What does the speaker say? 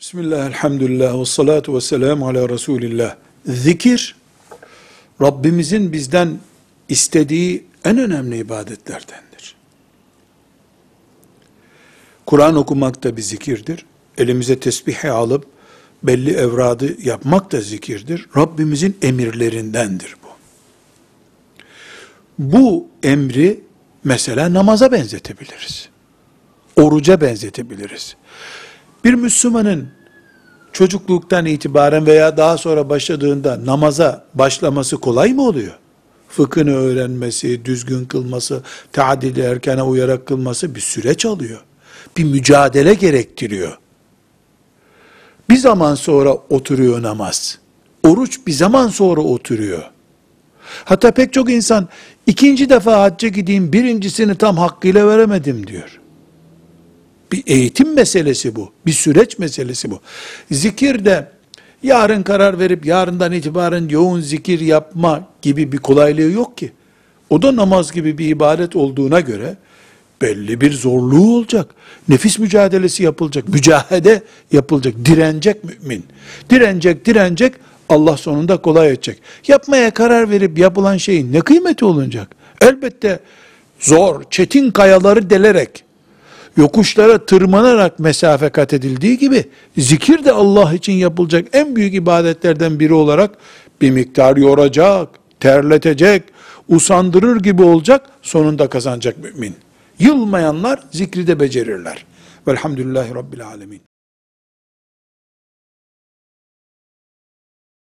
Bismillah, elhamdülillah, ve salatu ve selamu ala Resulillah. Zikir, Rabbimizin bizden istediği en önemli ibadetlerdendir. Kur'an okumak da bir zikirdir. Elimize tesbihi alıp belli evradı yapmak da zikirdir. Rabbimizin emirlerindendir bu. Bu emri mesela namaza benzetebiliriz. Oruca benzetebiliriz. Bir Müslümanın çocukluktan itibaren veya daha sonra başladığında namaza başlaması kolay mı oluyor? Fıkhını öğrenmesi, düzgün kılması, taadil erkana uyarak kılması bir süreç alıyor. Bir mücadele gerektiriyor. Bir zaman sonra oturuyor namaz. Oruç bir zaman sonra oturuyor. Hatta pek çok insan ikinci defa hacca gideyim birincisini tam hakkıyla veremedim diyor. Bir eğitim meselesi bu. Bir süreç meselesi bu. Zikir de yarın karar verip yarından itibaren yoğun zikir yapma gibi bir kolaylığı yok ki. O da namaz gibi bir ibadet olduğuna göre belli bir zorluğu olacak. Nefis mücadelesi yapılacak. Mücahede yapılacak. Direnecek mümin. Direnecek, direnecek. Allah sonunda kolay edecek. Yapmaya karar verip yapılan şeyin ne kıymeti olacak? Elbette zor, çetin kayaları delerek, yokuşlara tırmanarak mesafe kat edildiği gibi, zikir de Allah için yapılacak en büyük ibadetlerden biri olarak bir miktar yoracak, terletecek, usandırır gibi olacak, sonunda kazanacak mümin. Yılmayanlar zikri de becerirler. Velhamdülillahi Rabbil Alemin.